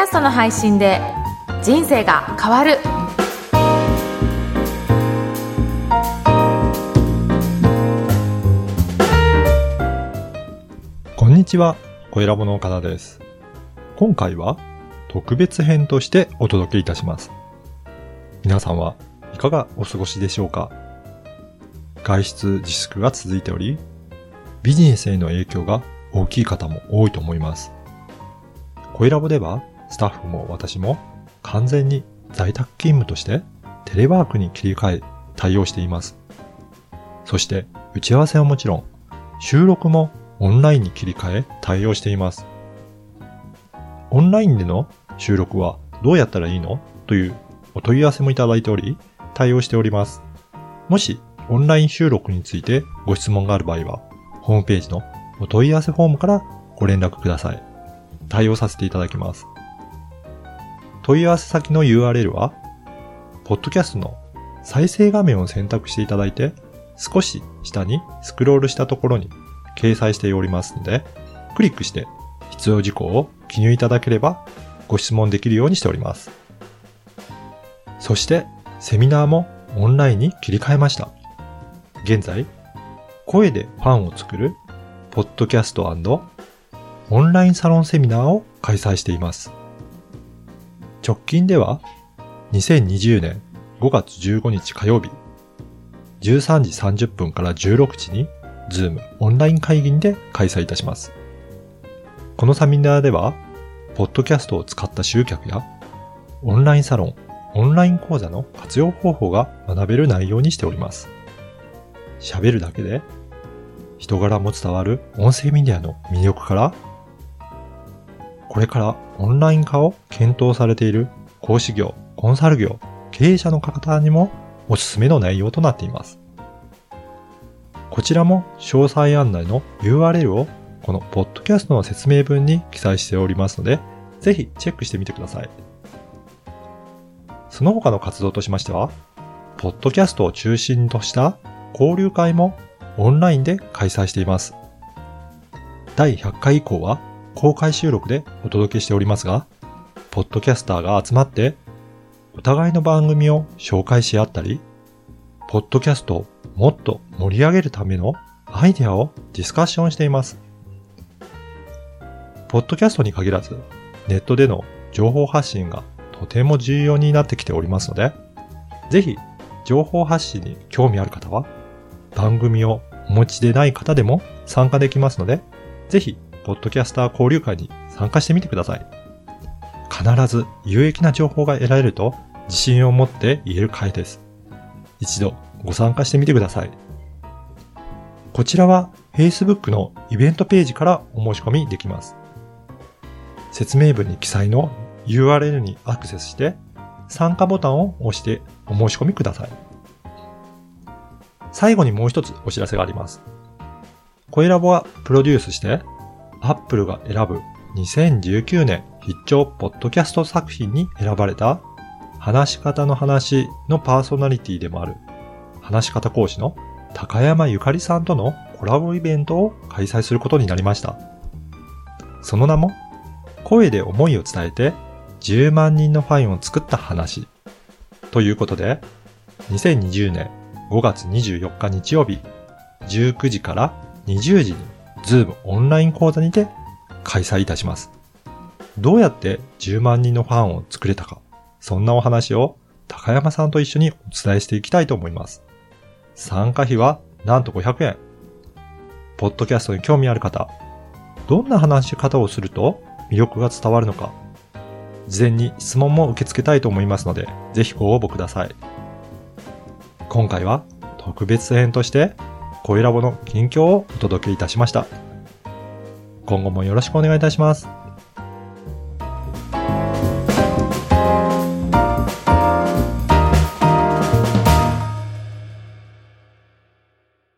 ャストの配信で人生が変わるこんにちは、小ラボの岡田です。今回は特別編としてお届けいたします。皆さんはいかがお過ごしでしょうか？外出自粛が続いており、ビジネスへの影響が大きい方も多いと思います。声ラボではスタッフも私も完全に在宅勤務としてテレワークに切り替え対応しています。そして打ち合わせはもちろん収録もオンラインに切り替え対応しています。オンラインでの収録はどうやったらいいの？というお問い合わせもいただいており、対応しております。もし、オンライン収録についてご質問がある場合は、ホームページのお問い合わせフォームからご連絡ください。対応させていただきます。問い合わせ先の URL は、ポッドキャストの再生画面を選択していただいて、少し下にスクロールしたところに掲載しておりますので、クリックして必要事項を記入いただければご質問できるようにしております。そして、セミナーもオンラインに切り替えました。現在、声でファンを作る、ポッドキャストオンラインサロンセミナーを開催しています。直近では、2020年5月15日火曜日、13時30分から16時に、ズームオンライン会議で開催いたします。このセミナーでは、ポッドキャストを使った集客や、オンラインサロン、オンライン講座の活用方法が学べる内容にしております。喋るだけで、人柄も伝わる音声メディアの魅力から、これからオンライン化を検討されている講師業、コンサル業、経営者の方にもおすすめの内容となっています。こちらも詳細案内の URL をこのポッドキャストの説明文に記載しておりますので、ぜひチェックしてみてください。その他の活動としましては、ポッドキャストを中心とした交流会もオンラインで開催しています。第100回以降は公開収録でお届けしておりますが、ポッドキャスターが集まって、お互いの番組を紹介し合ったり、ポッドキャストをもっと盛り上げるためのアイデアをディスカッションしています。ポッドキャストに限らず、ネットでの情報発信がとても重要になってきておりますので、ぜひ情報発信に興味ある方は、番組をお持ちでない方でも参加できますので、ぜひ、ポッドキャスター交流会に参加してみてください。必ず有益な情報が得られると自信を持って言える会です。一度ご参加してみてください。こちらは Facebook のイベントページからお申し込みできます。説明文に記載の URL にアクセスして参加ボタンを押してお申し込みください。最後にもう一つお知らせがあります。声ラボはプロデュースして、Apple が選ぶ2019年必聴ポッドキャスト作品に選ばれた、話し方の話のパーソナリティでもある、話し方講師の高山ゆかりさんとのコラボイベントを開催することになりました。その名も、声で思いを伝えて10万人のファインを作った話。ということで、2020年5月24日日曜日、19時から20時に、ズームオンライン講座にて開催いたします。どうやって10万人のファンを作れたか、そんなお話を高山さんと一緒にお伝えしていきたいと思います。参加費はなんと500円。ポッドキャストに興味ある方、どんな話し方をすると魅力が伝わるのか、事前に質問も受け付けたいと思いますので、ぜひご応募ください。今回は特別編として、声ラボの近況をお届けいたしました。今後もよろしくお願いいたします。